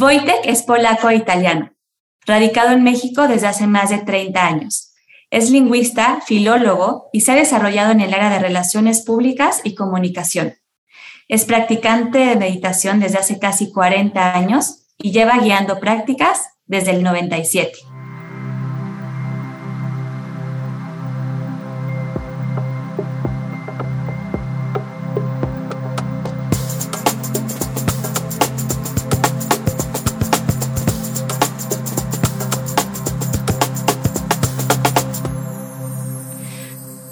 Wojtek es polaco e italiano, radicado en México desde hace más de 30 años. Es lingüista, filólogo y se ha desarrollado en el área de relaciones públicas y comunicación. Es practicante de meditación desde hace casi 40 años y lleva guiando prácticas desde el 97.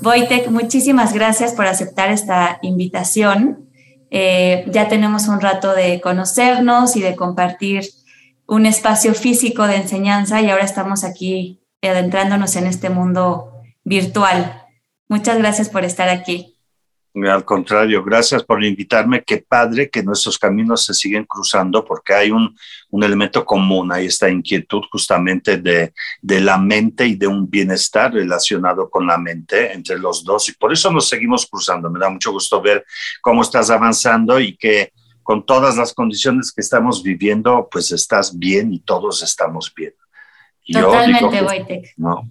Wojtek, muchísimas gracias por aceptar esta invitación. Eh, ya tenemos un rato de conocernos y de compartir un espacio físico de enseñanza y ahora estamos aquí adentrándonos en este mundo virtual. Muchas gracias por estar aquí. Al contrario, gracias por invitarme. Qué padre que nuestros caminos se siguen cruzando porque hay un, un elemento común, hay esta inquietud justamente de, de, la mente y de un bienestar relacionado con la mente entre los dos y por eso nos seguimos cruzando. Me da mucho gusto ver cómo estás avanzando y que con todas las condiciones que estamos viviendo, pues estás bien y todos estamos bien. Totalmente, Wojtek. No,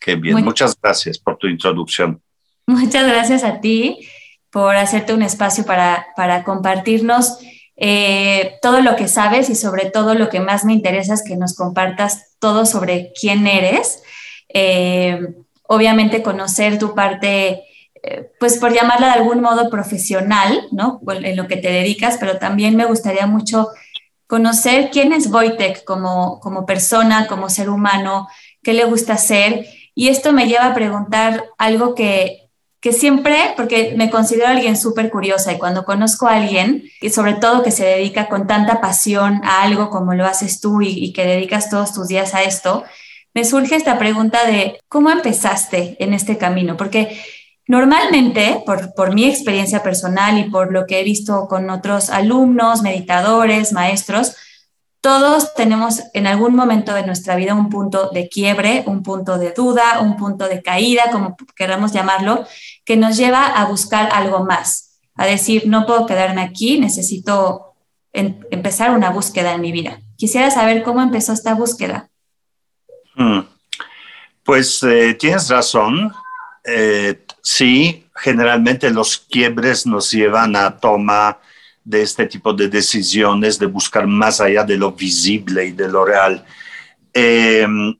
qué bien. Muchas gracias por tu introducción. Muchas gracias a ti por hacerte un espacio para, para compartirnos eh, todo lo que sabes y sobre todo lo que más me interesa es que nos compartas todo sobre quién eres. Eh, obviamente conocer tu parte, eh, pues por llamarla de algún modo profesional, ¿no? En lo que te dedicas, pero también me gustaría mucho conocer quién es Wojtek como, como persona, como ser humano, qué le gusta hacer. Y esto me lleva a preguntar algo que que siempre, porque me considero alguien súper curiosa y cuando conozco a alguien, y sobre todo que se dedica con tanta pasión a algo como lo haces tú y, que dedicas todos tus días a esto, me surge esta pregunta de cómo empezaste en este camino, porque normalmente, por, por mi experiencia personal y por lo que he visto con otros alumnos, meditadores, maestros, todos tenemos en algún momento de nuestra vida un punto de quiebre, un punto de duda, un punto de caída, como queramos llamarlo, que nos lleva a buscar algo más, a decir, no puedo quedarme aquí, necesito empezar una búsqueda en mi vida. Quisiera saber cómo empezó esta búsqueda. Hmm. Pues eh, tienes razón. Eh, sí, generalmente los quiebres nos llevan a tomar de este tipo de decisiones, de buscar más allá de lo visible y de lo real. Em,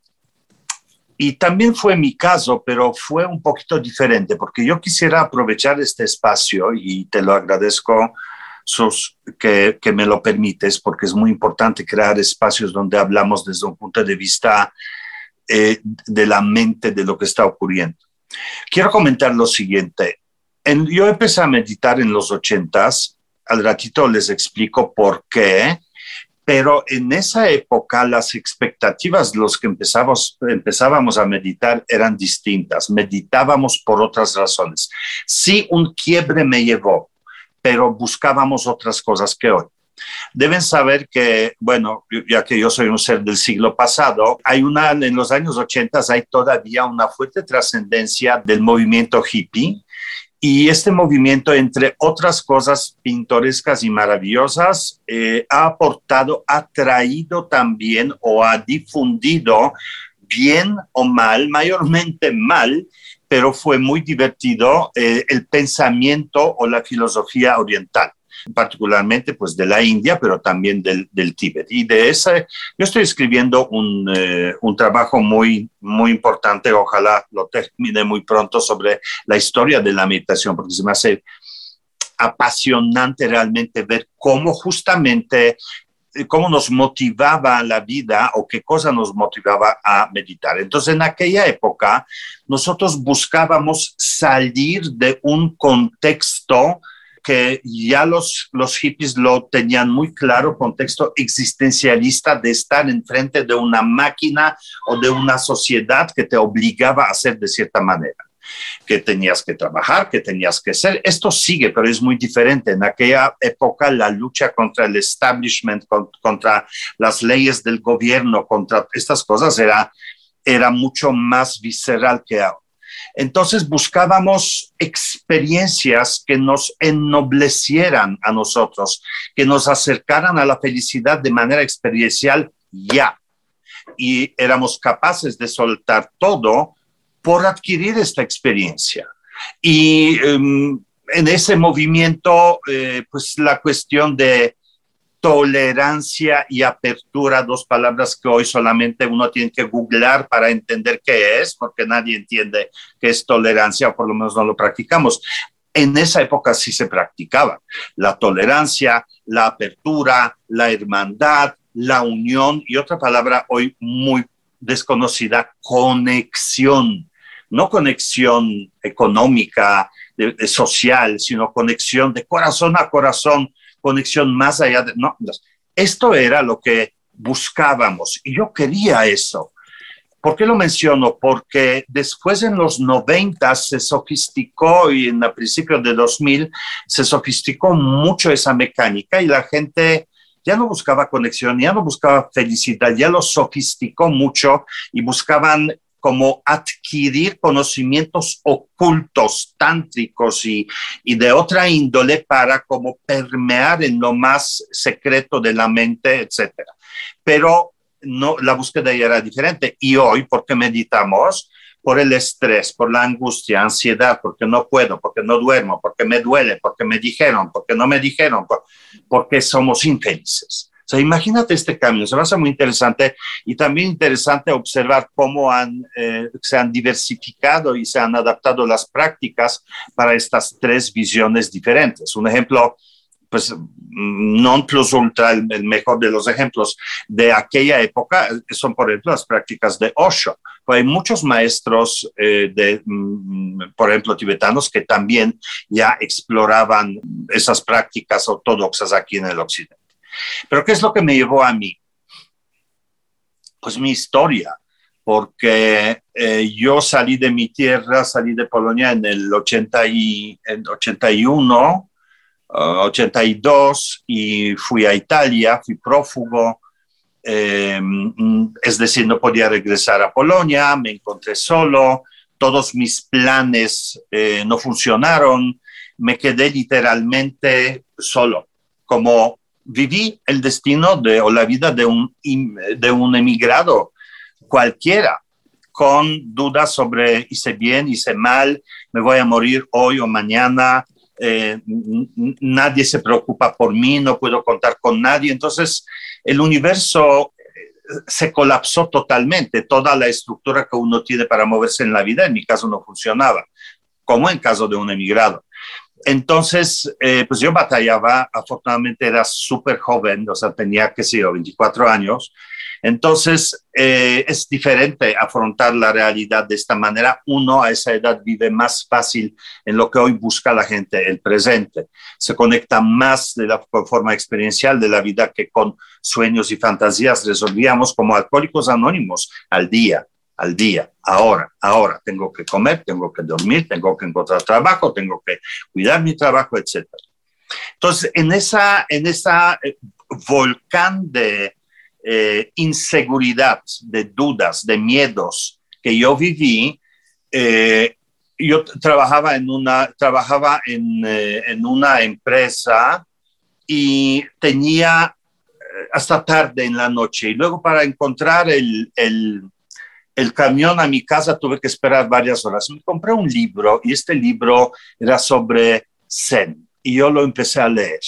y también fue mi caso, pero fue un poquito diferente, porque yo quisiera aprovechar este espacio y te lo agradezco sos, que, que, me lo permites, porque es muy importante crear espacios donde hablamos desde un punto de vista eh, de la mente de lo que está ocurriendo. Quiero comentar lo siguiente. En, yo empecé a meditar en los ochentas al ratito les explico por qué, pero en esa época las expectativas, los que empezamos, empezábamos a meditar eran distintas, meditábamos por otras razones. Sí, un quiebre me llevó, pero buscábamos otras cosas que hoy. Deben saber que, bueno, ya que yo soy un ser del siglo pasado, hay una, en los años 80 hay todavía una fuerte trascendencia del movimiento hippie y este movimiento, entre otras cosas pintorescas y maravillosas, eh, ha aportado, ha traído también o ha difundido, bien o mal, mayormente mal, pero fue muy divertido, eh, el pensamiento o la filosofía oriental particularmente pues de la India, pero también del, del Tíbet. Y de esa, yo estoy escribiendo un, eh, un, trabajo muy, muy importante, ojalá lo termine muy pronto, sobre la historia de la meditación, porque se me hace apasionante realmente ver cómo justamente eh, cómo nos motivaba la vida o qué cosa nos motivaba a meditar. Entonces, en aquella época, nosotros buscábamos salir de un contexto que ya los, los hippies lo tenían muy claro, contexto existencialista de estar enfrente de una máquina o de una sociedad que te obligaba a hacer de cierta manera que tenías que trabajar, que tenías que ser. Esto sigue, pero es muy diferente. En aquella época la lucha contra el establishment, contra las leyes del gobierno, contra estas cosas era, era mucho más visceral que ahora. Entonces buscábamos experiencias que nos ennoblecieran a nosotros, que nos acercaran a la felicidad de manera experiencial ya. Y éramos capaces de soltar todo por adquirir esta experiencia. Y em, en ese movimiento, eh, pues la cuestión de tolerancia y apertura, dos palabras que hoy solamente uno tiene que googlear para entender qué es, porque nadie entiende qué es tolerancia, o por lo menos no lo practicamos. En esa época sí se practicaba la tolerancia, la apertura, la hermandad, la unión y otra palabra hoy muy desconocida, conexión. No conexión económica, social, sino conexión de corazón a corazón, conexión más allá de... No, esto era lo que buscábamos y yo quería eso. ¿Por qué lo menciono? Porque después en los 90 se sofisticó y en el principio de 2000 se sofisticó mucho esa mecánica y la gente ya no buscaba conexión, ya no buscaba felicidad, ya lo sofisticó mucho y buscaban como adquirir conocimientos ocultos, tántricos y, y, de otra índole para como permear en lo más secreto de la mente, etc. Pero no, la búsqueda ya era diferente. Y hoy, porque meditamos? Por el estrés, por la angustia, ansiedad, porque no puedo, porque no duermo, porque me duele, porque me dijeron, porque no me dijeron, porque somos infelices. Sea, imagínate este cambio, se me hace muy interesante y también interesante observar cómo eh, se han diversificado y se han adaptado las prácticas para estas tres visiones diferentes. Un ejemplo, pues non plus ultra, el, mejor de los ejemplos de aquella época son, por ejemplo, las prácticas de Osho. Pues hay muchos maestros, eh, de, mm, por ejemplo, tibetanos, que también ya exploraban esas prácticas ortodoxas aquí en el occidente. Pero ¿qué es lo que me llevó a mí? Pues mi historia, porque eh, yo salí de mi tierra, salí de Polonia en el 80 y, en 81, 82 y fui a Italia, fui prófugo, eh, es decir, no podía regresar a Polonia, me encontré solo, todos mis planes eh, no funcionaron, me quedé literalmente solo, como viví el destino de, o la vida de un, de un emigrado cualquiera, con dudas sobre hice bien, hice mal, me voy a morir hoy o mañana, eh, nadie se preocupa por mí, no puedo contar con nadie. Entonces, el universo eh, se colapsó totalmente, toda la estructura que uno tiene para moverse en la vida, en mi caso no funcionaba, como en caso de un emigrado. Entonces, eh, pues yo batallaba, afortunadamente era súper joven, o sea, tenía, qué sé yo, 24 años. Entonces, eh, es diferente afrontar la realidad de esta manera. Uno a esa edad vive más fácil en lo que hoy busca la gente, el presente. Se conecta más de la forma experiencial de la vida que con sueños y fantasías resolvíamos como alcohólicos anónimos al día al día, ahora, ahora, tengo que comer, tengo que dormir, tengo que encontrar trabajo, tengo que cuidar mi trabajo, etc. Entonces, en esa, en esa eh, volcán de eh, inseguridad, de dudas, de miedos que yo viví, eh, yo trabajaba en una, trabajaba en, en una empresa y tenía hasta tarde en la noche y luego para encontrar el, el el camión a mi casa tuve que esperar varias horas. Me compré un libro y este libro era sobre Zen y yo lo empecé a leer.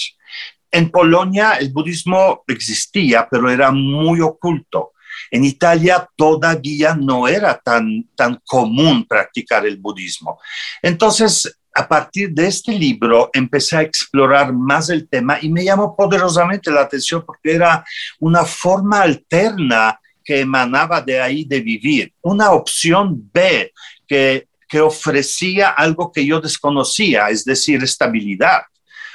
En Polonia el budismo existía, pero era muy oculto. En Italia todavía no era tan, tan común practicar el budismo. Entonces, a partir de este libro empecé a explorar más el tema y me llamó poderosamente la atención porque era una forma alterna que emanaba de ahí de vivir, una opción B que, que ofrecía algo que yo desconocía, es decir, estabilidad.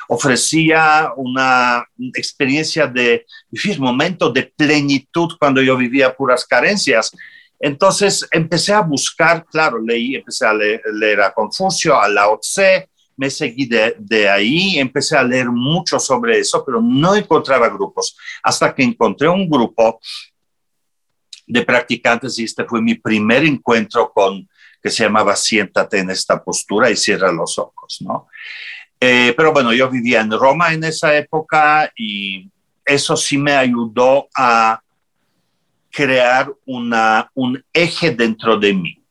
Ofrecía una experiencia de vivir momento de plenitud cuando yo vivía puras carencias. Entonces empecé a buscar, claro, leí, empecé a leer, a Confucio, a Lao Tse, me seguí de, de, ahí, empecé a leer mucho sobre eso, pero no encontraba grupos, hasta que encontré un grupo de practicantes y este fue mi primer encuentro con que se llamaba Siéntate en esta postura y cierra los ojos, ¿no? Eh, pero bueno, yo vivía en Roma en esa época y eso sí me ayudó a crear una, un eje dentro de mí.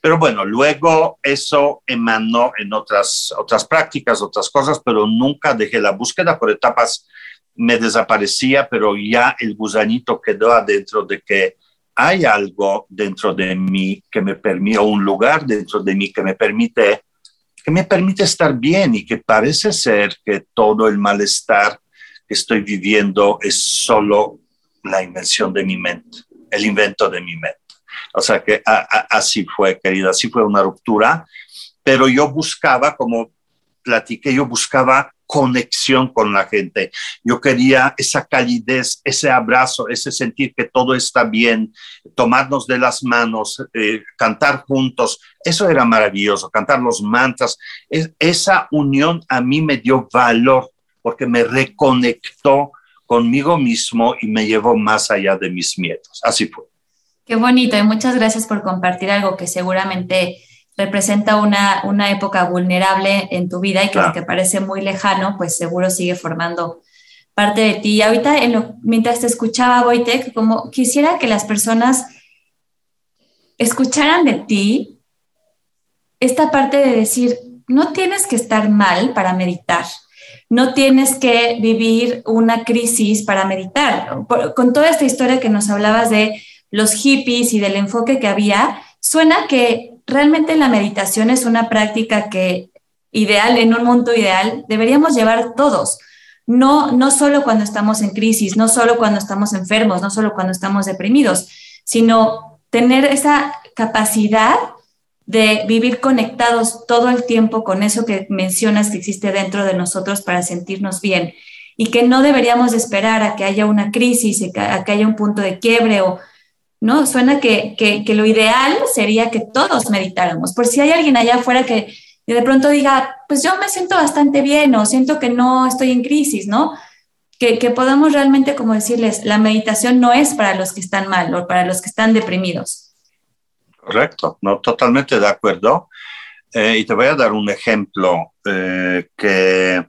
Pero bueno, luego eso emanó en otras, otras prácticas, otras cosas, pero nunca dejé la búsqueda por etapas, me desaparecía, pero ya el gusanito quedó adentro de que hay algo dentro de mí que me permite, un lugar dentro de mí que me permite, que me permite estar bien y que parece ser que todo el malestar que estoy viviendo es solo la invención de mi mente, el invento de mi mente. O sea que así fue, querida, así fue una ruptura, pero yo buscaba, como platiqué, yo buscaba conexión con la gente. Yo quería esa calidez, ese abrazo, ese sentir que todo está bien, tomarnos de las manos, eh, cantar juntos. Eso era maravilloso, cantar los mantras. esa unión a mí me dio valor porque me reconectó conmigo mismo y me llevó más allá de mis miedos. Así fue. Qué bonito y muchas gracias por compartir algo que seguramente representa una, una época vulnerable en tu vida y que aunque parece muy lejano, pues seguro sigue formando parte de ti. Y ahorita, mientras te escuchaba, Wojtek, como quisiera que las personas escucharan de ti esta parte de decir, no tienes que estar mal para meditar, no tienes que vivir una crisis para meditar. con toda esta historia que nos hablabas de los hippies y del enfoque que había, suena que realmente la meditación es una práctica que ideal, en un mundo ideal, deberíamos llevar todos. No, no solo cuando estamos en crisis, no solo cuando estamos enfermos, no solo cuando estamos deprimidos, sino tener esa capacidad de vivir conectados todo el tiempo con eso que mencionas que existe dentro de nosotros para sentirnos bien y que no deberíamos esperar a que haya una crisis, a que haya un punto de quiebre o ¿no? Suena que, que, lo ideal sería que todos meditáramos. Por si hay alguien allá afuera que de pronto diga, pues yo me siento bastante bien o siento que no estoy en crisis, ¿no? Que, que podamos realmente como decirles, la meditación no es para los que están mal o para los que están deprimidos. Correcto, no, totalmente de acuerdo. Eh, y te voy a dar un ejemplo eh, que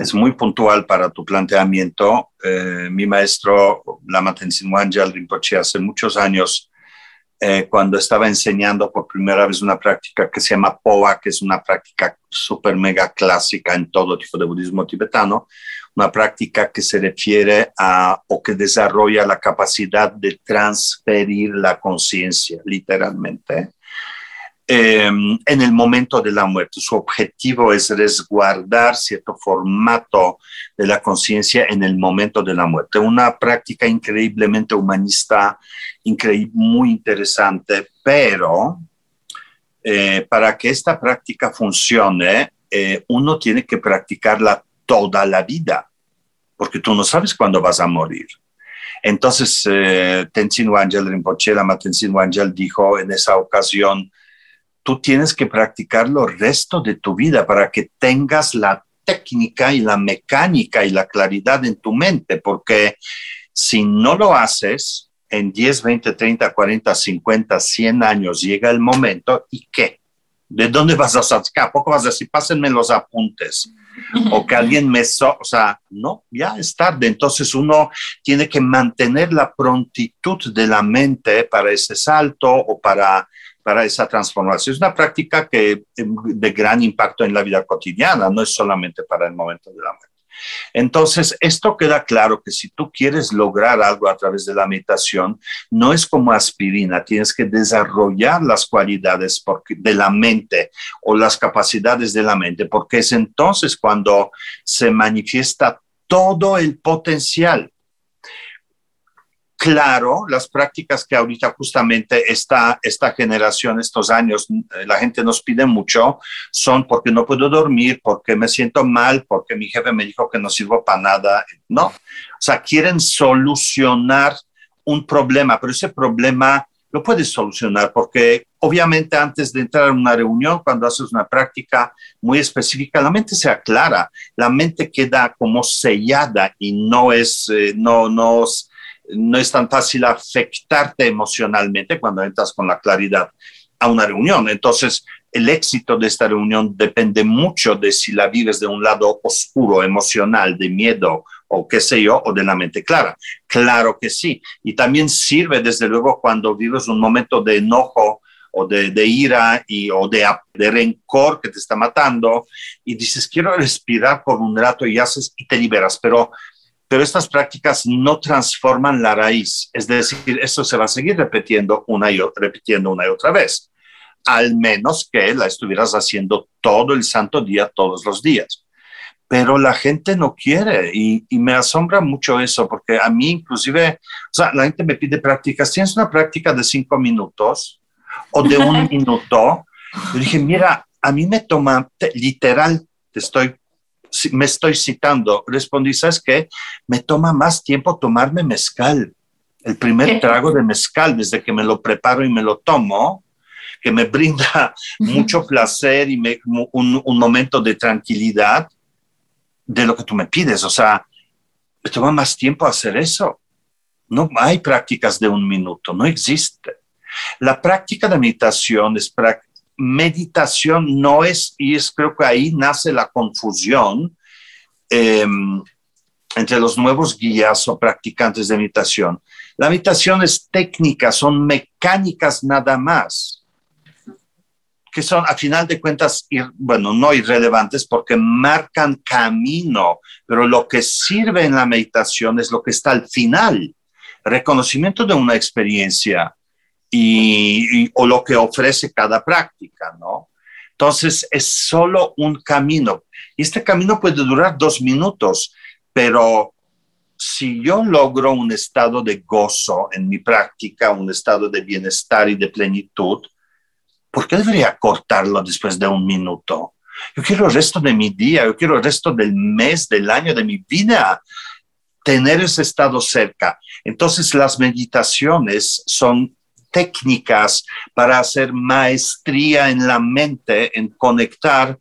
es muy puntual para tu planteamiento. Eh, mi maestro, Lama Tenzin Wangyal Rinpoche, hace muchos años, eh, cuando estaba enseñando por primera vez una práctica que se llama POA, que es una práctica súper mega clásica en todo tipo de budismo tibetano, una práctica que se refiere a o que desarrolla la capacidad de transferir la conciencia, literalmente. Em, en el momento de la muerte. Su objetivo es resguardar cierto formato de la conciencia en el momento de la muerte. Una práctica increíblemente humanista, increíble, muy interesante, pero eh, para que esta práctica funcione, eh, uno tiene que practicarla toda la vida, porque tú no sabes cuándo vas a morir. Entonces, eh, Tenzin Wangyal Rinpoche, la Tenzin Wangyal dijo en esa ocasión, tú tienes que practicarlo el resto de tu vida para que tengas la técnica y la mecánica y la claridad en tu mente, porque si no lo haces, en 10, 20, 30, 40, 50, 100 años llega el momento y qué? ¿De dónde vas a sacar? poco vas a decir, pásenme los apuntes? O que alguien me... o sea, no, ya es tarde. Entonces uno tiene que mantener la prontitud de la mente para ese salto o para para esa transformación. Es una práctica que em, de gran impacto en la vida cotidiana, no es solamente para el momento de la muerte. Entonces, esto queda claro que si tú quieres lograr algo a través de la meditación, no es como aspirina, tienes que desarrollar las cualidades de la mente o las capacidades de la mente, porque es entonces cuando se manifiesta todo el potencial claro las prácticas que ahorita justamente esta, esta generación, estos años, eh, la gente nos pide mucho, son porque no puedo dormir, porque me siento mal, porque mi jefe me dijo que no sirvo para nada. No, o sea, quieren solucionar un problema, pero ese problema lo puedes solucionar porque obviamente antes de entrar en una reunión, cuando haces una práctica muy específica, la mente se aclara, la mente queda como sellada y no es, eh, no, no no es tan fácil afectarte emocionalmente cuando entras con la claridad. a una reunión. Entonces, el éxito de esta reunión depende mucho de si la vives de un lado oscuro, emocional, de miedo o qué sé yo, o de la mente clara. Claro que sí. Y también sirve, desde luego, cuando vives un momento de enojo o de, ira y, o de, de, rencor que te está matando y dices, quiero respirar por un rato y haces y te liberas. Pero, pero estas prácticas no transforman la raíz. Es decir, esto se va a seguir repitiendo una y, repitiendo una y otra vez al menos que la estuvieras haciendo todo el santo día, todos los días. Pero la gente no quiere y, me asombra mucho eso, porque a mí inclusive, o sea, la gente me pide prácticas, ¿tienes una práctica de cinco minutos o de un minuto? Yo dije, mira, a mí me toma, literal, te estoy, me estoy citando, respondí, ¿sabes qué? Me toma más tiempo tomarme mezcal. El primer trago de mezcal, desde que me lo preparo y me lo tomo, que me brinda mucho placer y un, un, momento de tranquilidad de lo que tú me pides. O sea, me toma más tiempo hacer eso. No hay prácticas de un minuto, no existe. La práctica de meditación es meditación no es, y es creo que ahí nace la confusión em, entre los nuevos guías o practicantes de meditación. La meditación es técnica, son mecánicas nada más que son a final de cuentas, bueno, no irrelevantes porque marcan camino, pero lo que sirve en la meditación es lo que está al final, reconocimiento de una experiencia y, o lo que ofrece cada práctica, ¿no? Entonces es solo un camino y este camino puede durar dos minutos, pero si yo logro un estado de gozo en mi práctica, un estado de bienestar y de plenitud, ¿por qué debería cortarlo después de un minuto? Yo quiero el resto de mi día, yo quiero el resto del mes, del año, de mi vida, tener ese estado cerca. Entonces las meditaciones son técnicas para hacer maestría en la mente, en conectar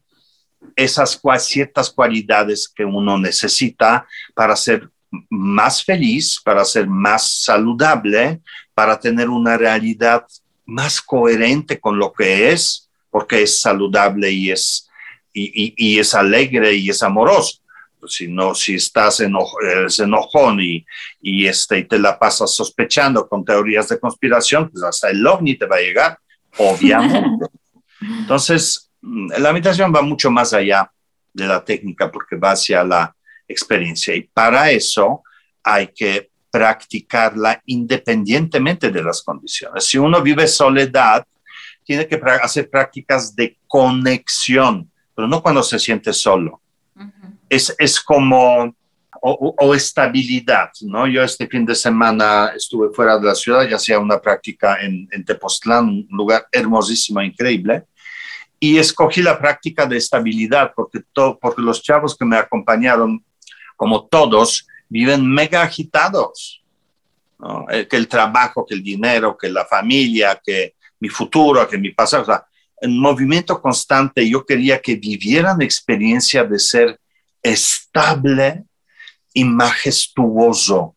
esas ciertas cualidades que uno necesita para ser más feliz, para ser más saludable, para tener una realidad más coherente con lo que es, porque es saludable y es, y, es alegre y es amoroso. Si no, si estás enojón y, y, este, y te la pasas sospechando con teorías de conspiración, pues hasta el ovni te va a llegar, obviamente. Entonces, mm, la meditación va mucho más allá de la técnica porque va hacia la experiencia y para eso hay que practicarla independientemente de las condiciones. Si uno vive soledad, tiene que hacer prácticas de conexión, pero no cuando se siente solo. Es, es, como, o, estabilidad, ¿no? Yo este fin de semana estuve fuera de la ciudad y hacía una práctica en, en Tepoztlán, un lugar hermosísimo, increíble, y escogí la práctica de estabilidad porque, porque los chavos que me acompañaron, como todos, viven mega agitados. Eh, que el trabajo, que el dinero, que la familia, que mi futuro, que mi pasado. O sea, en movimiento constante, yo quería que vivieran experiencia de ser estable y majestuoso.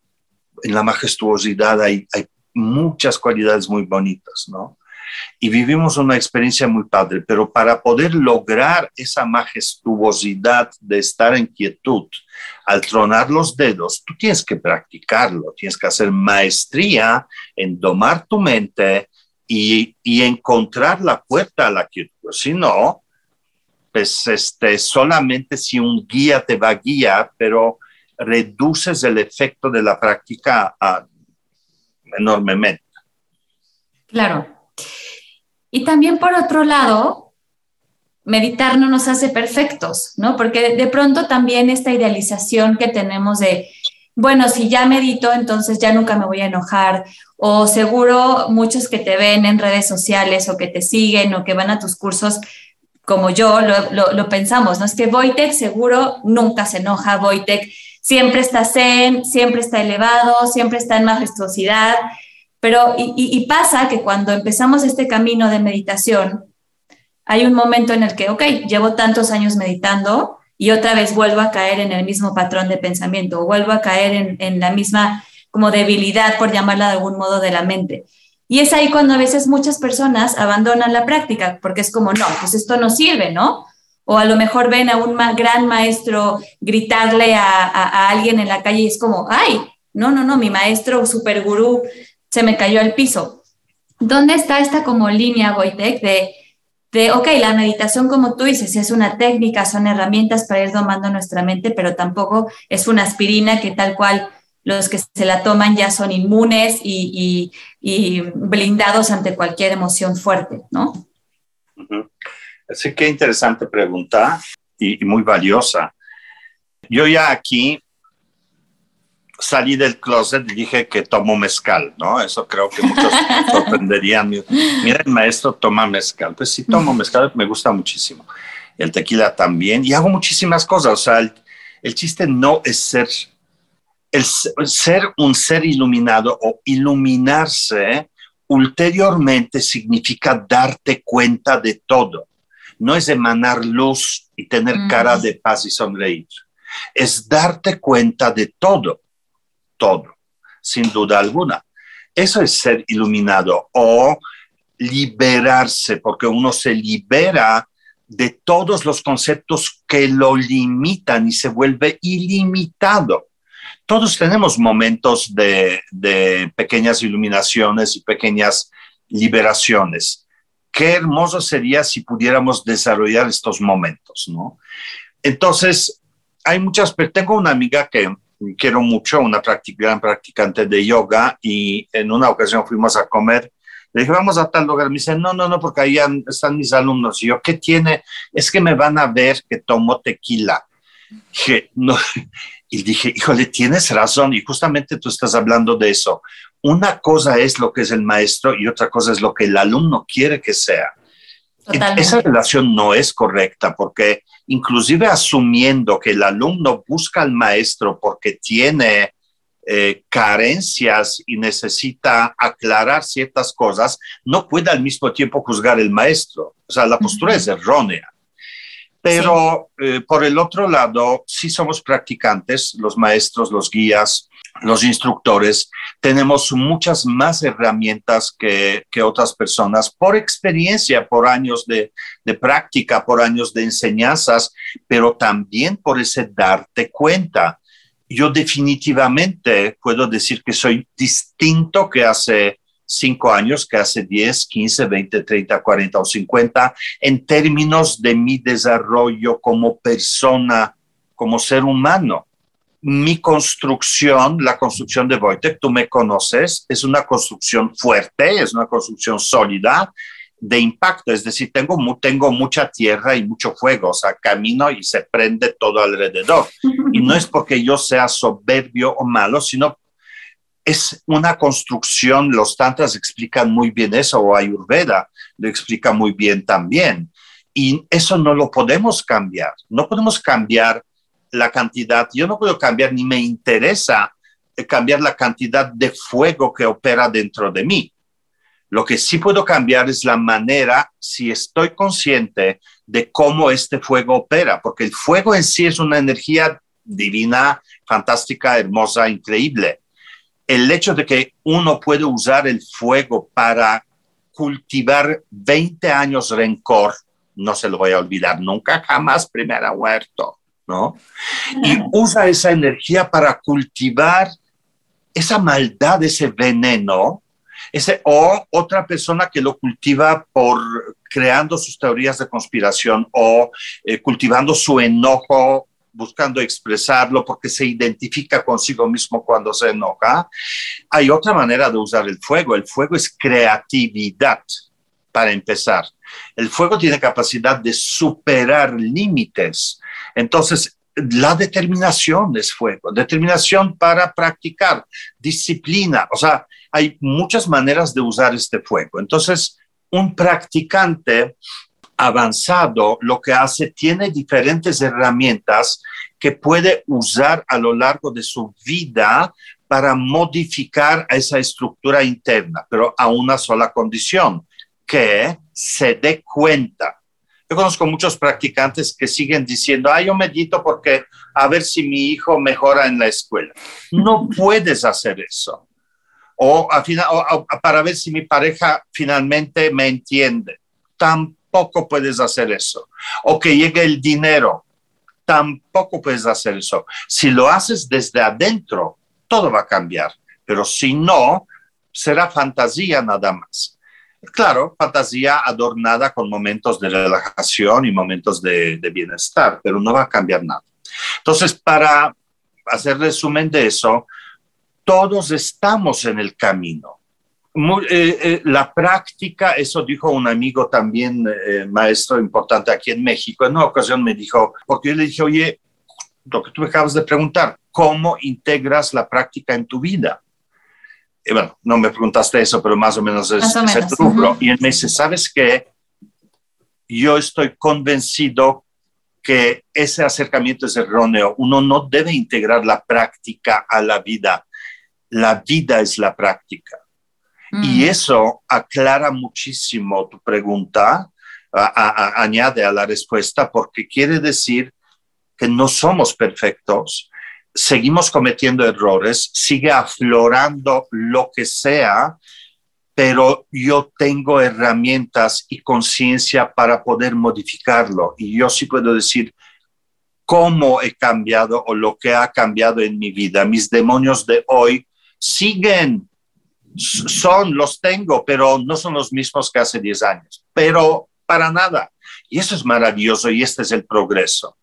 En la majestuosidad hay, hay muchas cualidades muy bonitas, ¿no? y vivimos una experiencia muy padre, pero para poder lograr esa majestuosidad de estar en quietud, al tronar los dedos, tú tienes que practicarlo, tienes que hacer maestría en domar tu mente y, encontrar la puerta a la quietud. Si no, pues este, solamente si un guía te va a guiar, pero reduces el efecto de la práctica enormemente. Claro, y también por otro lado, meditar no nos hace perfectos, ¿no? Porque de pronto también esta idealización que tenemos de, bueno, si ya medito, entonces ya nunca me voy a enojar, o seguro muchos que te ven en redes sociales o que te siguen o que van a tus cursos, como yo, lo, pensamos, ¿no? Es que Wojtek seguro nunca se enoja, Wojtek siempre está zen, siempre está elevado, siempre está en majestuosidad, pero, y, pasa que cuando empezamos este camino de meditación, hay un momento en el que, ok, llevo tantos años meditando y otra vez vuelvo a caer en el mismo patrón de pensamiento, o vuelvo a caer en, en la misma como debilidad, por llamarla de algún modo, de la mente. Y es ahí cuando a veces muchas personas abandonan la práctica, porque es como, no, pues esto no sirve, ¿no? O a lo mejor ven a un gran maestro gritarle a, alguien en la calle y es como, ay, no, no, no, mi maestro super gurú se me cayó al piso. ¿Dónde está esta como línea, Wojtek, de, de, ok, la meditación como tú dices, es una técnica, son herramientas para ir domando nuestra mente, pero tampoco es una aspirina que tal cual los que se la toman ya son inmunes y, blindados ante cualquier emoción fuerte, ¿no? Así que interesante pregunta y, muy valiosa. Yo ya aquí salí del closet y dije que tomo mezcal, ¿no? Eso creo que muchos sorprenderían. Mira, el maestro toma mezcal. Pues sí, tomo mezcal, me gusta muchísimo. El tequila también. Y hago muchísimas cosas. O sea, el chiste no es ser el ser un ser iluminado o iluminarse ulteriormente significa darte cuenta de todo. No es emanar luz y tener cara de paz y sonreír. Es darte cuenta de todo, todo, sin duda alguna. Eso es ser iluminado o liberarse, porque uno se libera de todos los conceptos que lo limitan y se vuelve ilimitado todos tenemos momentos de, pequeñas iluminaciones y pequeñas liberaciones. Qué hermoso sería si pudiéramos desarrollar estos momentos, ¿no? Entonces, hay muchas, tengo una amiga que quiero mucho, una gran practicante de yoga, y en una ocasión fuimos a comer. Le dije, vamos a tal lugar. Me dice, no, no, no, porque ahí están mis alumnos. Y yo, ¿qué tiene? Es que me van a ver que tomo tequila. Dije, no, y dije, híjole, tienes razón, y justamente tú estás hablando de eso. Una cosa es lo que es el maestro y otra cosa es lo que el alumno quiere que sea. Esa relación no es correcta porque inclusive asumiendo que el alumno busca al maestro porque tiene eh, carencias y necesita aclarar ciertas cosas, no puede al mismo tiempo juzgar el maestro. O sea, la postura es errónea. Pero eh, por el otro lado, sí somos practicantes, los maestros, los guías, los instructores, tenemos muchas más herramientas que, otras personas por experiencia, por años de, de, práctica, por años de enseñanzas, pero también por ese darte cuenta. Yo definitivamente puedo decir que soy distinto que hace cinco años que hace 10, 15, 20, 30, 40 o 50 en términos de mi desarrollo como persona, como ser humano. Mi construcción, la construcción de Wojtek, tú me conoces, es una construcción fuerte, es una construcción sólida de impacto, es decir, tengo, tengo mucha tierra y mucho fuego, o sea, camino y se prende todo alrededor. Y no es porque yo sea soberbio o malo, sino es una construcción, los tantras explican muy bien eso, o Ayurveda lo explica muy bien también. Y eso no lo podemos cambiar. No podemos cambiar la cantidad, yo no puedo cambiar ni me interesa eh, cambiar la cantidad de fuego que opera dentro de mí. Lo que sí puedo cambiar es la manera, si estoy consciente de cómo este fuego opera, porque el fuego en sí es una energía divina, fantástica, hermosa, increíble el hecho de que uno puede usar el fuego para cultivar 20 años rencor, no se lo voy a olvidar nunca, jamás primera huerto, ¿no? Y usa esa energía para cultivar esa maldad, ese veneno, ese, o otra persona que lo cultiva por creando sus teorías de conspiración o eh, cultivando su enojo buscando expresarlo porque se identifica consigo mismo cuando se enoja. Hay otra manera de usar el fuego. El fuego es creatividad, para empezar. El fuego tiene capacidad de superar límites. Entonces, la determinación es fuego, determinación para practicar, disciplina, o sea, hay muchas maneras de usar este fuego. Entonces, un practicante avanzado lo que hace, tiene diferentes herramientas que puede usar a lo largo de su vida para modificar esa estructura interna, pero a una sola condición, que se dé cuenta. Yo conozco muchos practicantes que siguen diciendo, ah, yo medito porque a ver si mi hijo mejora en la escuela. No puedes hacer eso o, para ver si mi pareja finalmente me entiende. Tampoco puedes hacer eso. O que llegue el dinero. Tampoco puedes hacer eso. Si lo haces desde adentro, todo va a cambiar. Pero si no, será fantasía nada más. Claro, fantasía adornada con momentos de relajación y momentos de, de bienestar, pero no va a cambiar nada. Entonces, para hacer resumen de eso, todos estamos en el camino. Eh, eh, la práctica, eso dijo un amigo también, eh, maestro importante aquí en México, en una ocasión me dijo, porque yo le dije, oye, lo que tú me acabas de preguntar, ¿cómo integras la práctica en tu vida? Y bueno, no me preguntaste eso, pero más o menos es, el rubro. Y él me dice, ¿sabes qué? Yo estoy convencido que ese acercamiento es erróneo. Uno no debe integrar la práctica a la vida la vida es la práctica. Y mm. eso aclara muchísimo tu pregunta, añade a la respuesta, porque quiere decir que no somos perfectos, seguimos cometiendo errores, sigue aflorando lo que sea, pero yo tengo herramientas y conciencia para poder modificarlo. Y yo sí puedo decir cómo he cambiado o lo que ha cambiado en mi vida. Mis demonios de hoy siguen, son, los tengo, pero no son los mismos que hace 10 años, pero para nada. Y eso es maravilloso y este es el progreso.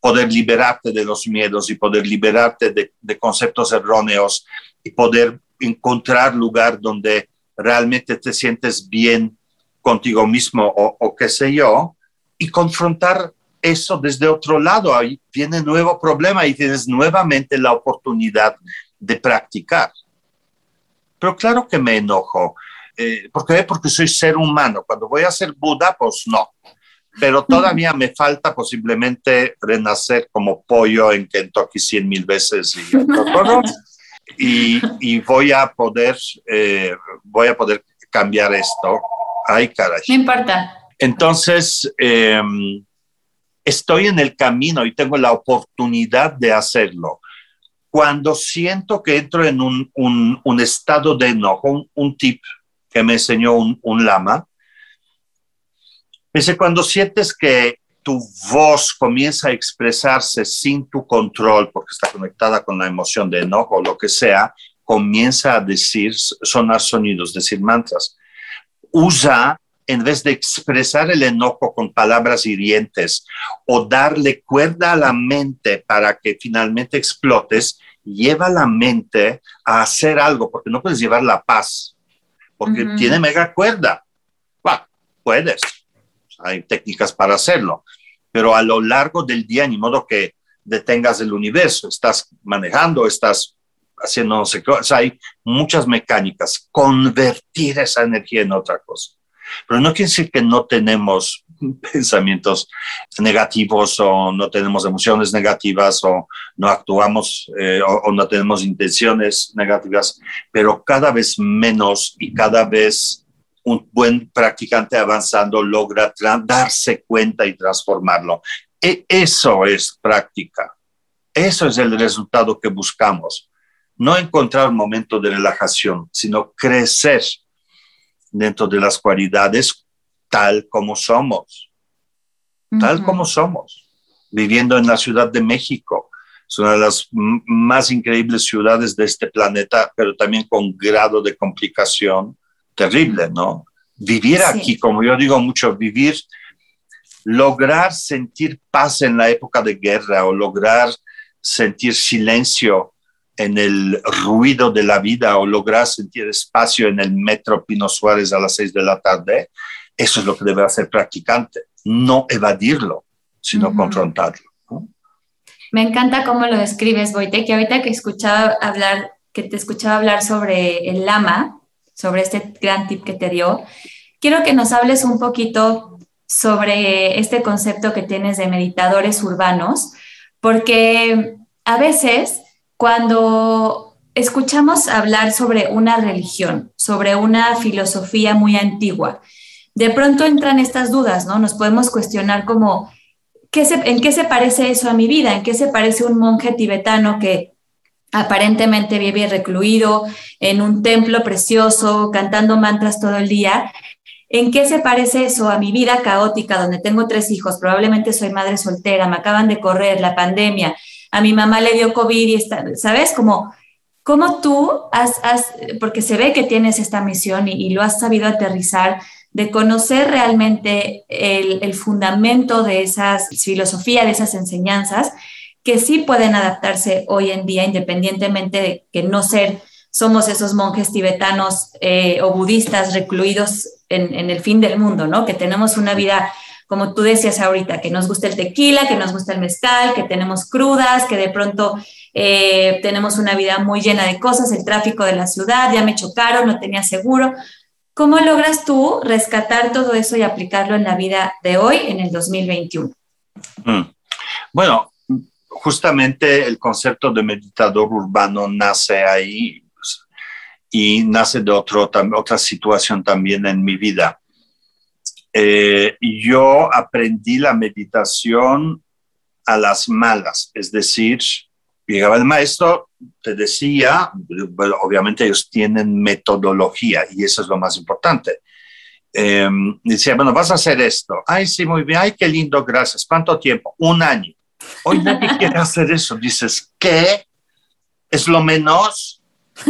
Poder liberarte de los miedos y poder liberarte de, conceptos erróneos y poder encontrar lugar donde realmente te sientes bien contigo mismo o, o qué sé yo, y confrontar eso desde otro lado. Ahí viene nuevo problema y tienes nuevamente la oportunidad de practicar. Pero claro que me enojo. Eh, ¿Por qué? Porque soy ser humano. Cuando voy a ser Buda, pues no. Pero todavía me falta posiblemente renacer como pollo en Kentucky cien mil veces y, y, voy a poder, eh, voy a poder cambiar esto. Ay, caray. No importa. Entonces, em, estoy en el camino y tengo la oportunidad de hacerlo cuando siento que entro en un, estado de enojo, un, tip que me enseñó un, lama, dice, cuando sientes que tu voz comienza a expresarse sin tu control, porque está conectada con la emoción de enojo o lo que sea, comienza a decir, sonar sonidos, decir mantras. Usa en vez de expresar el enojo con palabras hirientes o darle cuerda a la mente para que finalmente explotes, lleva la mente a hacer algo, porque no puedes llevar la paz, porque tiene mega cuerda. Bueno, puedes, hay técnicas para hacerlo, pero a lo largo del día, ni modo que detengas el universo, estás manejando, estás haciendo no sé qué, hay muchas mecánicas, convertir esa energía en otra cosa. Pero no quiere decir que no tenemos pensamientos negativos o no tenemos emociones negativas o no actuamos eh, o, no tenemos intenciones negativas, pero cada vez menos y cada vez un buen practicante avanzando logra darse cuenta y transformarlo. E eso es práctica. Eso es el resultado que buscamos. No encontrar un momento de relajación, sino crecer dentro de las cualidades tal como somos, tal como somos, viviendo en la Ciudad de México. Es una de las más increíbles ciudades de este planeta, pero también con grado de complicación terrible, ¿no? Vivir aquí, como yo digo mucho, vivir, lograr sentir paz en la época de guerra o lograr sentir silencio en el ruido de la vida o lograr sentir espacio en el metro Pino Suárez a las seis de la tarde, eso es lo que debe hacer practicante, no evadirlo, sino confrontarlo. Me encanta cómo lo describes, Boite, que ahorita que escuchaba hablar, que te escuchaba hablar sobre el lama, sobre este gran tip que te dio, quiero que nos hables un poquito sobre este concepto que tienes de meditadores urbanos, porque a veces cuando escuchamos hablar sobre una religión, sobre una filosofía muy antigua, de pronto entran estas dudas, ¿no? Nos podemos cuestionar como, ¿qué ¿en qué se parece eso a mi vida? ¿En qué se parece un monje tibetano que aparentemente vive recluido en un templo precioso, cantando mantras todo el día. ¿En qué se parece eso a mi vida caótica, donde tengo tres hijos? Probablemente soy madre soltera, me acaban de correr la pandemia, a mi mamá le dio COVID y está, ¿sabes? Como, ¿cómo tú has, porque se ve que tienes esta misión y, lo has sabido aterrizar, de conocer realmente el, el fundamento de esas filosofía, de esas enseñanzas, que sí pueden adaptarse hoy en día, independientemente de que no ser, somos esos monjes tibetanos eh, o budistas recluidos en, el fin del mundo, ¿no? Que tenemos una vida, como tú decías ahorita, que nos gusta el tequila, que nos gusta el mezcal, que tenemos crudas, que de pronto eh, tenemos una vida muy llena de cosas, el tráfico de la ciudad, ya me chocaron, no tenía seguro. ¿Cómo logras tú rescatar todo eso y aplicarlo en la vida de hoy, en el 2021? Mm. Bueno, justamente el concepto de meditador urbano nace ahí pues, y nace de otra situación también en mi vida. Eh, yo aprendí la meditación a las malas, es decir, llegaba el maestro, te decía, obviamente ellos tienen metodología y eso es lo más importante. Eh, decía, bueno, vas a hacer esto. Ay, sí, muy bien. Ay, qué lindo, gracias. ¿Cuánto tiempo? Un año. Hoy nadie quiere hacer eso. Dices, ¿qué? ¿Es lo menos?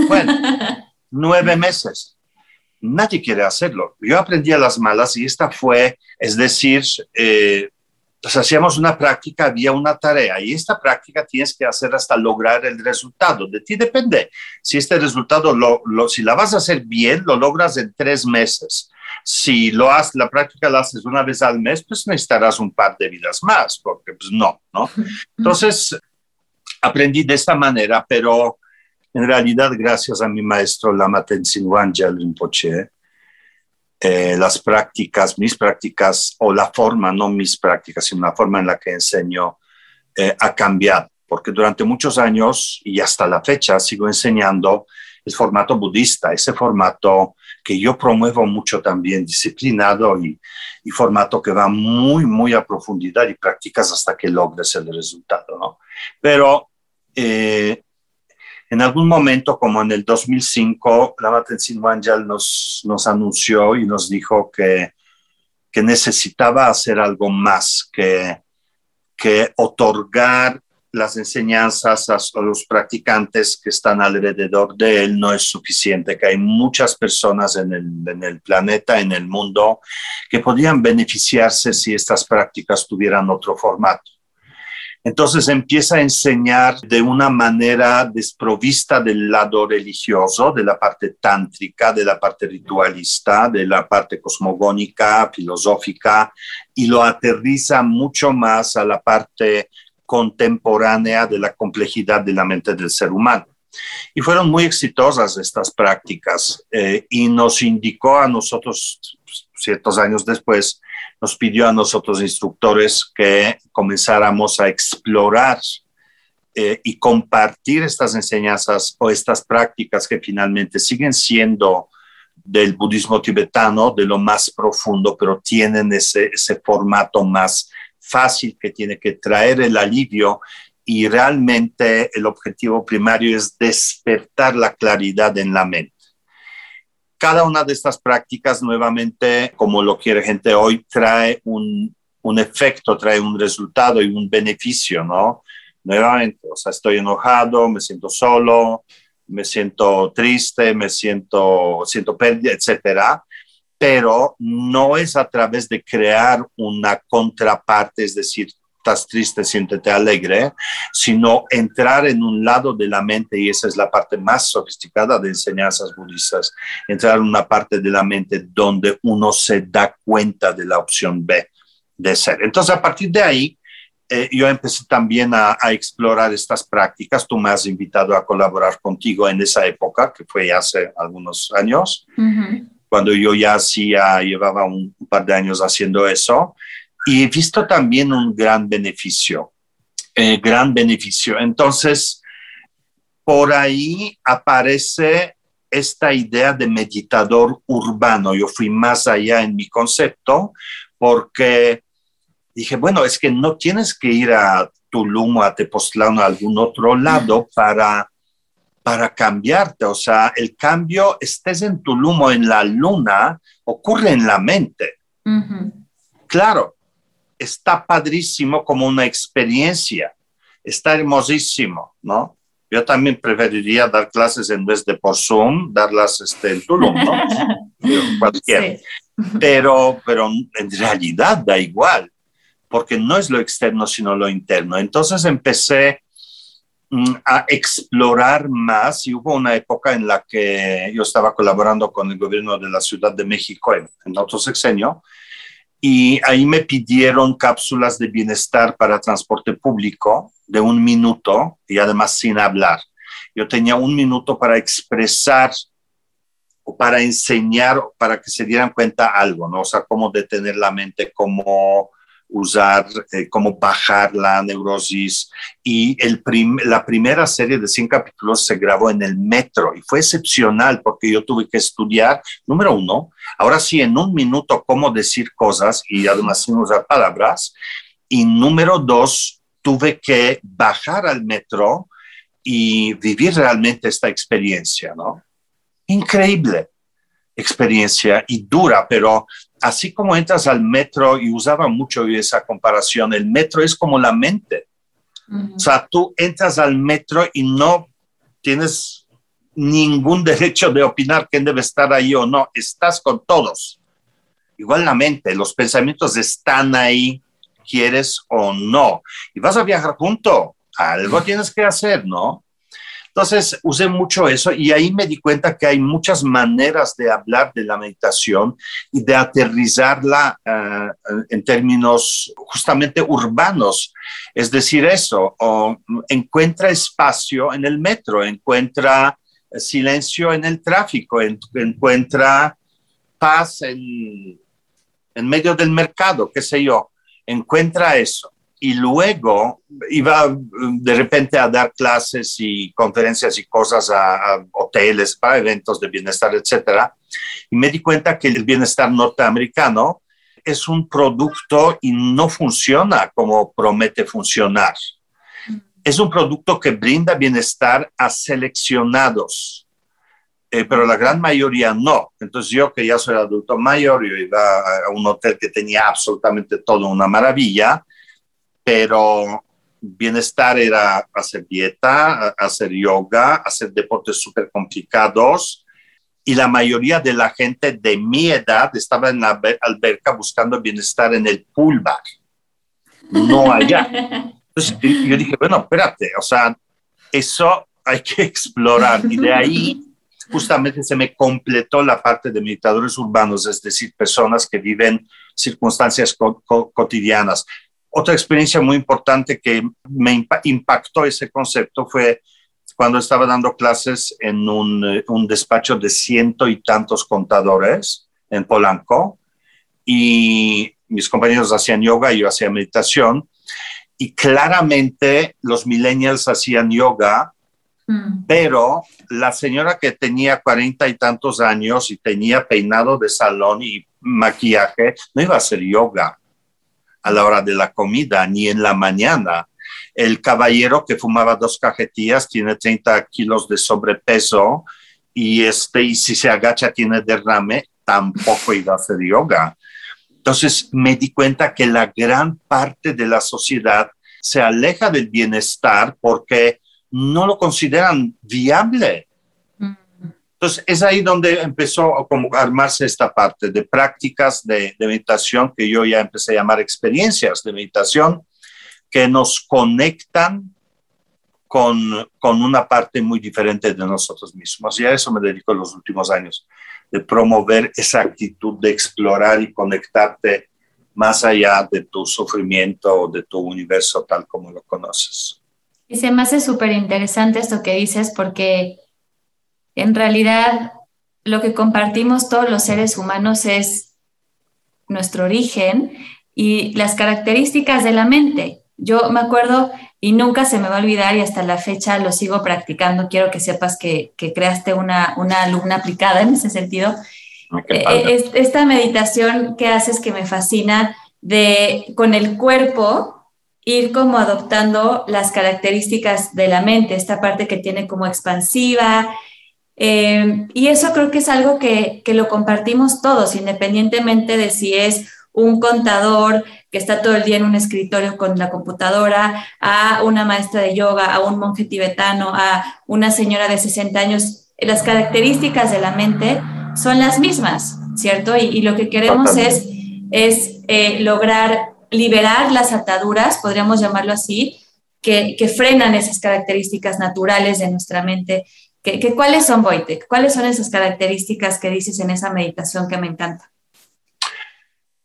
Bueno, nueve meses. Nadie quiere hacerlo. Yo aprendí a las malas y esta fue, es decir, eh, pues hacíamos una práctica, había una tarea y esta práctica tienes que hacer hasta lograr el resultado. De ti depende. Si este resultado, lo, si la vas a hacer bien, lo logras en tres meses. Si lo haces, la práctica la haces una vez al mes, pues necesitarás un par de vidas más, porque pues no, ¿no? Entonces, aprendí de esta manera, pero en realidad, gracias a mi maestro Lama Tenzin Wangyal Rinpoche, eh, las prácticas, mis prácticas, o la forma, no mis prácticas, sino la forma en la que enseño, eh, ha cambiado, porque durante muchos años y hasta la fecha sigo enseñando el formato budista, ese formato que yo promuevo mucho también, disciplinado y, formato que va muy, muy a profundidad y practicas hasta que logres el resultado, ¿no? Pero eh, en algún momento, como en el 2005, la Tenzin Wangyal nos, nos anunció y nos dijo que, que necesitaba hacer algo más que, que otorgar las enseñanzas a, los practicantes que están alrededor de él no es suficiente, que hay muchas personas el, en el, planeta, en el mundo, que podrían beneficiarse si estas prácticas tuvieran otro formato. Entonces empieza a enseñar de una manera desprovista del lado religioso, de la parte tántrica, de la parte ritualista, de la parte cosmogónica, filosófica, y lo aterriza mucho más a la parte contemporánea de la complejidad de la mente del ser humano. Y fueron muy exitosas estas prácticas eh, y nos indicó a nosotros, ciertos años después, nos pidió a nosotros instructores que comenzáramos a explorar eh, y compartir estas enseñanzas o estas prácticas que finalmente siguen siendo del budismo tibetano, de lo más profundo, pero tienen ese, ese formato más fácil que tiene que traer el alivio y realmente el objetivo primario es despertar la claridad en la mente. Cada una de estas prácticas, nuevamente, como lo quiere gente hoy, trae un, un efecto, trae un resultado y un beneficio, ¿no? Nuevamente, o sea, estoy enojado, me siento solo, me siento triste, me siento, siento pérdida, etcétera pero no es a través de crear una contraparte, es decir, estás triste, siéntete alegre, sino entrar en un lado de la mente, y esa es la parte más sofisticada de enseñanzas budistas, entrar en una parte de la mente donde uno se da cuenta de la opción B de ser. Entonces, a partir de ahí, eh, yo empecé también a, explorar estas prácticas. Tú me has invitado a colaborar contigo en esa época, que fue hace algunos años cuando yo ya hacía, llevaba un, par de años haciendo eso, y he visto también un gran beneficio, eh, gran beneficio. Entonces, por ahí aparece esta idea de meditador urbano. Yo fui más allá en mi concepto porque dije, bueno, es que no tienes que ir a Tulum o a Tepoztlán o a algún otro lado para para cambiarte. O sea, el cambio, estés en Tulum o en la luna, ocurre en la mente. Claro, está padrísimo como una experiencia, está hermosísimo, ¿no? Yo también preferiría dar clases en vez de por Zoom, darlas este, en Tulum, ¿no? Cualquier. Pero, pero en realidad da igual, porque no es lo externo, sino lo interno. Entonces empecé mm, a explorar más y hubo una época en la que yo estaba colaborando con el gobierno de la Ciudad de México en, en otro sexenio y ahí me pidieron cápsulas de bienestar para transporte público de un minuto y además sin hablar. Yo tenía un minuto para expresar o para enseñar, para que se dieran cuenta algo, ¿no? O sea, cómo detener la mente, cómo usar, eh, cómo bajar la neurosis. Y el la primera serie de 100 capítulos se grabó en el metro y fue excepcional porque yo tuve que estudiar, número uno, ahora sí, en un minuto, cómo decir cosas y además sin usar palabras. Y número dos, tuve que bajar al metro y vivir realmente esta experiencia, ¿no? Increíble experiencia y dura, pero así como entras al metro y usaba mucho esa comparación, el metro es como la mente. O sea, tú entras al metro y no tienes ningún derecho de opinar quién debe estar ahí o no, estás con todos. Igual la mente, los pensamientos están ahí, quieres o no. Y vas a viajar junto, algo tienes que hacer, ¿no? Entonces usé mucho eso y ahí me di cuenta que hay muchas maneras de hablar de la meditación y de aterrizarla eh, en términos justamente urbanos. Es decir, eso, o encuentra espacio en el metro, encuentra silencio en el tráfico, encuentra paz en, en medio del mercado, qué sé yo, encuentra eso y luego iba mm, de repente a dar clases y conferencias y cosas a, hoteles para eventos de bienestar, etcétera. Y me di cuenta que el bienestar norteamericano es un producto y no funciona como promete funcionar. Es un producto que brinda bienestar a seleccionados, eh, pero la gran mayoría no. Entonces yo que ya soy adulto mayor, yo iba a un hotel que tenía absolutamente todo una maravilla, pero bienestar era hacer dieta, hacer yoga, hacer deportes súper complicados. Y la mayoría de la gente de mi edad estaba en la alberca buscando bienestar en el pool bar, no allá. Entonces yo dije, bueno, espérate, o sea, eso hay que explorar. Y de ahí justamente se me completó la parte de meditadores urbanos, es decir, personas que viven circunstancias cotidianas. Otra experiencia muy importante que me impactó ese concepto fue cuando estaba dando clases en un, eh, un despacho de ciento y tantos contadores en Polanco y mis compañeros hacían yoga y yo hacía meditación y claramente los millennials hacían yoga, mm. pero la señora que tenía cuarenta y tantos años y tenía peinado de salón y maquillaje no iba a hacer yoga a la hora de la comida, ni en la mañana. El caballero que fumaba dos cajetillas tiene 30 kilos de sobrepeso y, este, y si se agacha tiene derrame, tampoco iba a hacer yoga. Entonces me di cuenta que la gran parte de la sociedad se aleja del bienestar porque no lo consideran viable. Entonces, es ahí donde empezó a como armarse esta parte de prácticas de, meditación que yo ya empecé a llamar experiencias de meditación que nos conectan con, con una parte muy diferente de nosotros mismos. Y a eso me dedico en los últimos años, de promover esa actitud de explorar y conectarte más allá de tu sufrimiento o de tu universo tal como lo conoces. Y se me hace súper interesante esto que dices porque en realidad lo que compartimos todos los seres humanos es nuestro origen y las características de la mente. Yo me acuerdo y nunca se me va a olvidar y hasta la fecha lo sigo practicando. Quiero que sepas que, creaste una, una, alumna aplicada en ese sentido. Ah, eh, esta meditación que haces que me fascina de con el cuerpo ir como adoptando las características de la mente, esta parte que tiene como expansiva. Eh, y eso creo que es algo que, que lo compartimos todos, independientemente de si es un contador que está todo el día en un escritorio con la computadora, a una maestra de yoga, a un monje tibetano, a una señora de 60 años, las características de la mente son las mismas, ¿cierto? Y, lo que queremos es, es eh, lograr liberar las ataduras, podríamos llamarlo así, que, frenan esas características naturales de nuestra mente. Que, ¿Cuáles son, Wojtek? ¿Cuáles son esas características que dices en esa meditación que me encanta?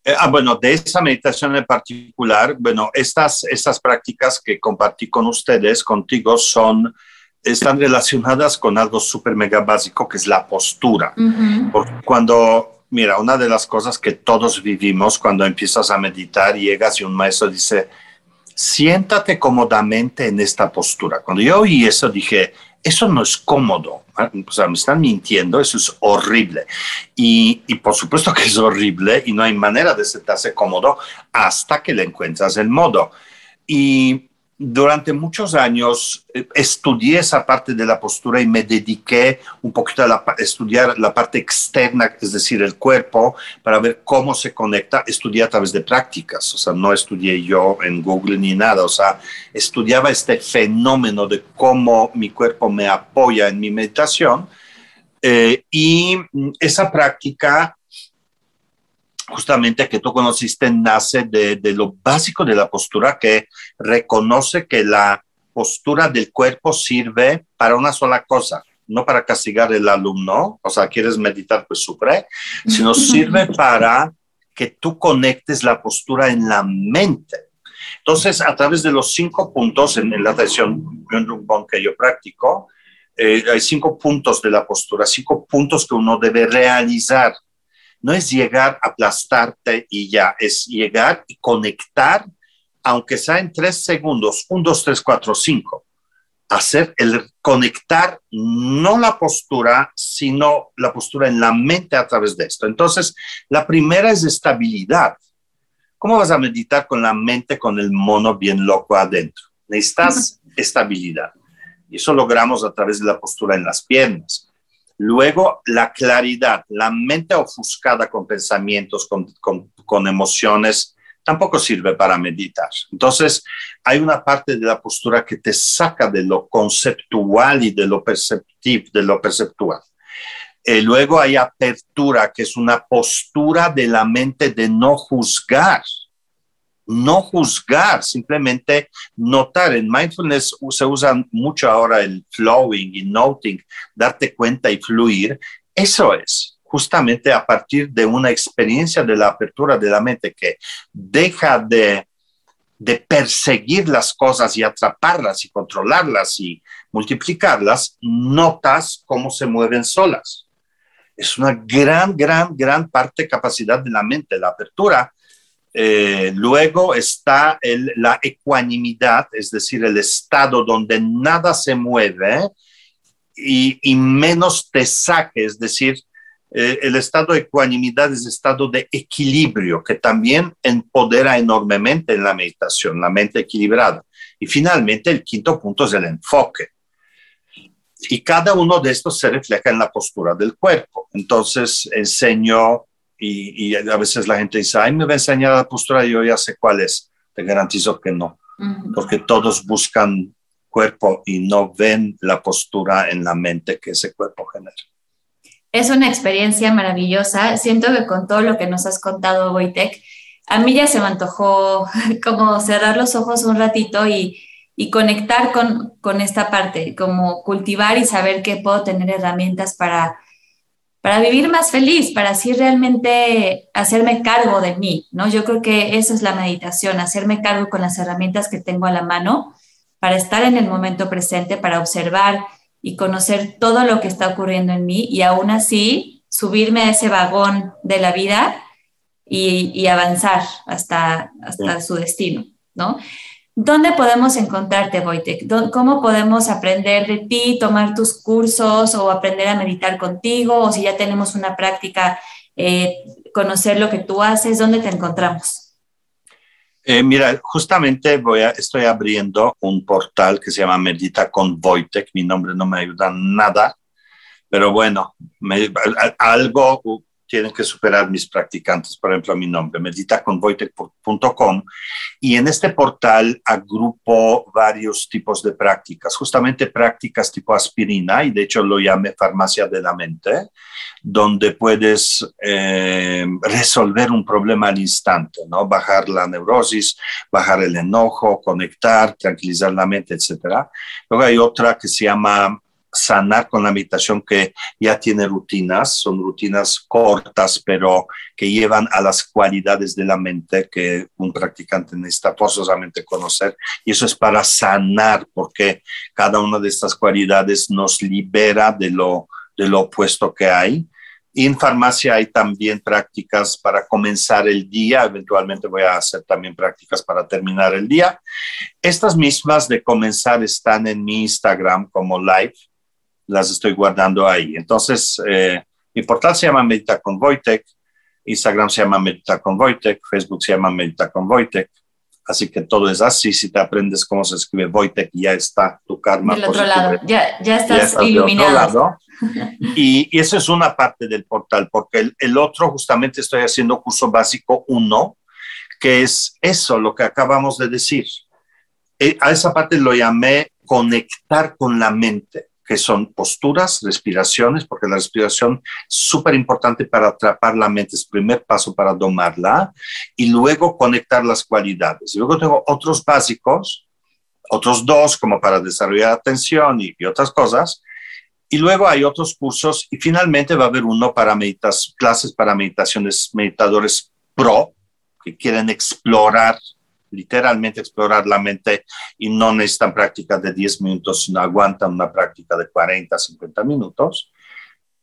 Eh, ah, bueno, de esa meditación en particular, bueno, estas, estas prácticas que compartí con ustedes, contigo, son, están relacionadas con algo súper mega básico, que es la postura. Porque cuando, mira, una de las cosas que todos vivimos cuando empiezas a meditar, llegas y un maestro dice, siéntate cómodamente en esta postura. Cuando yo oí eso, dije, eso no es cómodo. O sea, me están mintiendo, eso es horrible. Y, y, por supuesto que es horrible y no hay manera de sentarse cómodo hasta que le encuentras el modo. Y durante muchos años eh, estudié esa parte de la postura y me dediqué un poquito a, estudiar la parte externa, es decir, el cuerpo, para ver cómo se conecta. Estudié a través de prácticas, o sea, no estudié yo en Google ni nada, o sea, estudiaba este fenómeno de cómo mi cuerpo me apoya en mi meditación. Eh, y mm, esa práctica justamente que tú conociste nace de, lo básico de la postura que reconoce que la postura del cuerpo sirve para una sola cosa, no para castigar al alumno, o sea, quieres meditar, pues sufre, sino sirve para que tú conectes la postura en la mente. Entonces, a través de los cinco puntos en, la atención que yo practico, eh, hay cinco puntos de la postura, cinco puntos que uno debe realizar no es llegar a aplastarte y ya, es llegar y conectar, aunque sea en tres segundos, un, dos, tres, cuatro, cinco. Hacer el conectar no la postura, sino la postura en la mente a través de esto. Entonces, la primera es estabilidad. ¿Cómo vas a meditar con la mente, con el mono bien loco adentro? Necesitas estabilidad. Y eso logramos a través de la postura en las piernas. Luego, la claridad, la mente ofuscada con pensamientos, con, emociones, tampoco sirve para meditar. Entonces, hay una parte de la postura que te saca de lo conceptual y de lo perceptivo, de lo perceptual. Eh, luego hay apertura, que es una postura de la mente de no juzgar no juzgar, simplemente notar. En mindfulness se usa mucho ahora el flowing y noting, darte cuenta y fluir. Eso es justamente a partir de una experiencia de la apertura de la mente que deja de, de perseguir las cosas y atraparlas y controlarlas y multiplicarlas, notas cómo se mueven solas. Es una gran, gran, gran parte capacidad de la mente, la apertura eh, luego está la ecuanimidad, es decir, el estado donde nada se mueve y, menos te saque, es decir, eh, el estado de ecuanimidad es estado de equilibrio que también empodera enormemente en la meditación, la mente equilibrada. Y finalmente, el quinto punto es el enfoque. Y cada uno de estos se refleja en la postura del cuerpo. Entonces, enseño y, a veces la gente dice, ay, me va a enseñar la postura, y yo ya sé cuál es. Te garantizo que no, porque todos buscan cuerpo y no ven la postura en la mente que ese cuerpo genera. Es una experiencia maravillosa. Siento que con todo lo que nos has contado, Wojtek, a mí ya se me antojó como cerrar los ojos un ratito y, y conectar con, con, esta parte, como cultivar y saber que puedo tener herramientas para para vivir más feliz, para así realmente hacerme cargo de mí, ¿no? Yo creo que esa es la meditación, hacerme cargo con las herramientas que tengo a la mano para estar en el momento presente, para observar y conocer todo lo que está ocurriendo en mí y aún así subirme a ese vagón de la vida y, avanzar hasta, hasta su destino, ¿no? ¿Dónde podemos encontrarte, Wojtek? ¿Cómo podemos aprender de ti, tomar tus cursos o aprender a meditar contigo? O si ya tenemos una práctica, eh, conocer lo que tú haces, ¿dónde te encontramos? Eh, mira, justamente voy a, estoy abriendo un portal que se llama Medita con Wojtek. Mi nombre no me ayuda nada, pero bueno, me, algo tienen que superar mis practicantes, por ejemplo, mi nombre, meditaconvoitec.com, y en este portal agrupo varios tipos de prácticas, justamente prácticas tipo aspirina, y de hecho lo llamé farmacia de la mente, donde puedes eh, resolver un problema al instante, ¿no? Bajar la neurosis, bajar el enojo, conectar, tranquilizar la mente, etc. Luego hay otra que se llama sanar con la meditación que ya tiene rutinas, son rutinas cortas, pero que llevan a las cualidades de la mente que un practicante necesita forzosamente conocer. Y eso es para sanar, porque cada una de estas cualidades nos libera de lo, de lo opuesto que hay. Y en farmacia hay también prácticas para comenzar el día, eventualmente voy a hacer también prácticas para terminar el día. Estas mismas de comenzar están en mi Instagram como live, las estoy guardando ahí. Entonces, eh, mi portal se llama Medita con Wojtek, Instagram se llama Medita con Wojtek, Facebook se llama Medita con Wojtek. Así que todo es así. Si te aprendes cómo se escribe Wojtek, ya está tu karma. Del otro lado, ya, ya estás iluminado. Y, y, eso es una parte del portal, porque el, el otro justamente estoy haciendo curso básico 1, que es eso, lo que acabamos de decir. Eh, a esa parte lo llamé conectar con la mente que son posturas, respiraciones, porque la respiración es súper importante para atrapar la mente, es el primer paso para domarla, y luego conectar las cualidades. Y luego tengo otros básicos, otros dos como para desarrollar atención y, y otras cosas, y luego hay otros cursos y finalmente va a haber uno para meditas, clases para meditaciones, meditadores pro, que quieren explorar literalmente explorar la mente y no necesitan práctica de 10 minutos, sino aguantan una práctica de 40, 50 minutos.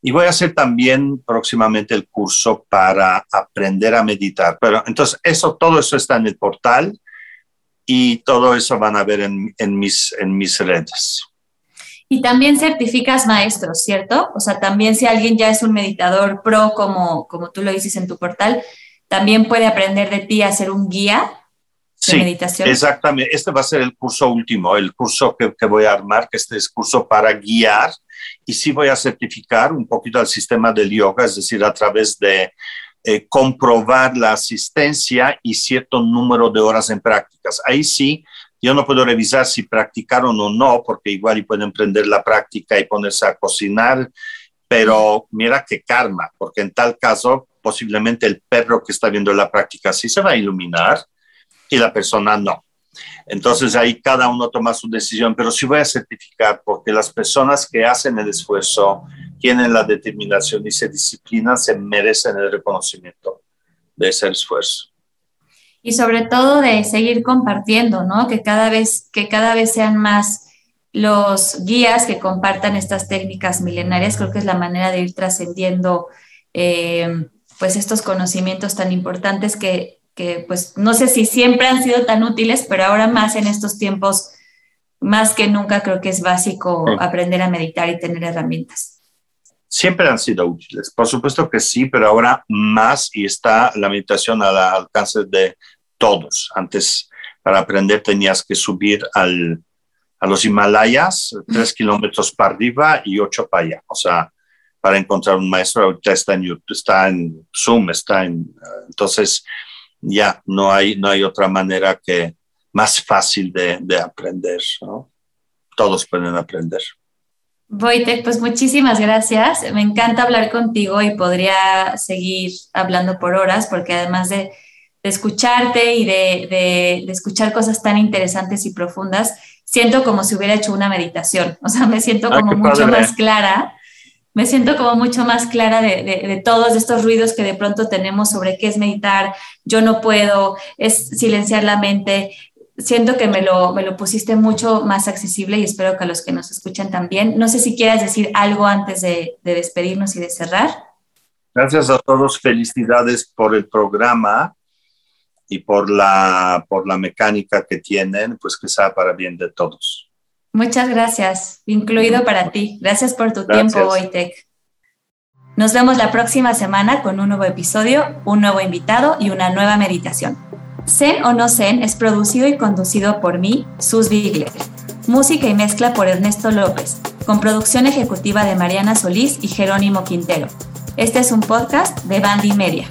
Y voy a hacer también próximamente el curso para aprender a meditar. Pero entonces, eso, todo eso está en el portal y todo eso van a ver en, en mis, en mis redes. Y también certificas maestros, ¿cierto? O sea, también si alguien ya es un meditador pro, como, como tú lo dices en tu portal, también puede aprender de ti a ser un guía sí, meditación. Exactamente, este va a ser el curso último, el curso que, que, voy a armar, que este es curso para guiar y sí voy a certificar un poquito el sistema del yoga, es decir, a través de eh, comprobar la asistencia y cierto número de horas en prácticas. Ahí sí, yo no puedo revisar si practicaron o no, porque igual y pueden prender la práctica y ponerse a cocinar, pero mira qué karma, porque en tal caso posiblemente el perro que está viendo la práctica sí se va a iluminar y la persona no. Entonces ahí cada uno toma su decisión, pero sí voy a certificar porque las personas que hacen el esfuerzo, tienen la determinación y se disciplinan, se merecen el reconocimiento de ese esfuerzo. Y sobre todo de seguir compartiendo, ¿no? Que cada vez, que cada vez sean más los guías que compartan estas técnicas milenarias, creo que es la manera de ir trascendiendo eh, pues estos conocimientos tan importantes que que pues no sé si siempre han sido tan útiles, pero ahora más en estos tiempos, más que nunca creo que es básico aprender a meditar y tener herramientas. Siempre han sido útiles, por supuesto que sí, pero ahora más y está la meditación al alcance de todos. Antes, para aprender tenías que subir al, a los Himalayas, tres kilómetros para arriba y ocho para allá. O sea, para encontrar un maestro, ahorita está en YouTube, está en Zoom, está en... Entonces, ya no hay, no hay otra manera que más fácil de, de aprender. ¿no? Todos pueden aprender. Wojtek, pues muchísimas gracias. Me encanta hablar contigo y podría seguir hablando por horas porque además de, de escucharte y de, de, de, escuchar cosas tan interesantes y profundas, siento como si hubiera hecho una meditación. O sea, me siento como mucho más clara me siento como mucho más clara de, todos estos ruidos que de pronto tenemos sobre qué es meditar, yo no puedo, es silenciar la mente. Siento que me lo, me lo pusiste mucho más accesible y espero que a los que nos escuchan también. No sé si quieras decir algo antes de, de despedirnos y de cerrar. Gracias a todos, felicidades por el programa y por la, por la mecánica que tienen, pues que sea para bien de todos. Muchas gracias, incluido para ti. Gracias por tu gracias. tiempo, Wojtek. Nos vemos la próxima semana con un nuevo episodio, un nuevo invitado y una nueva meditación. Zen o no Zen es producido y conducido por mí, Sus Bigler. Música y mezcla por Ernesto López, con producción ejecutiva de Mariana Solís y Jerónimo Quintero. Este es un podcast de Bandy Media.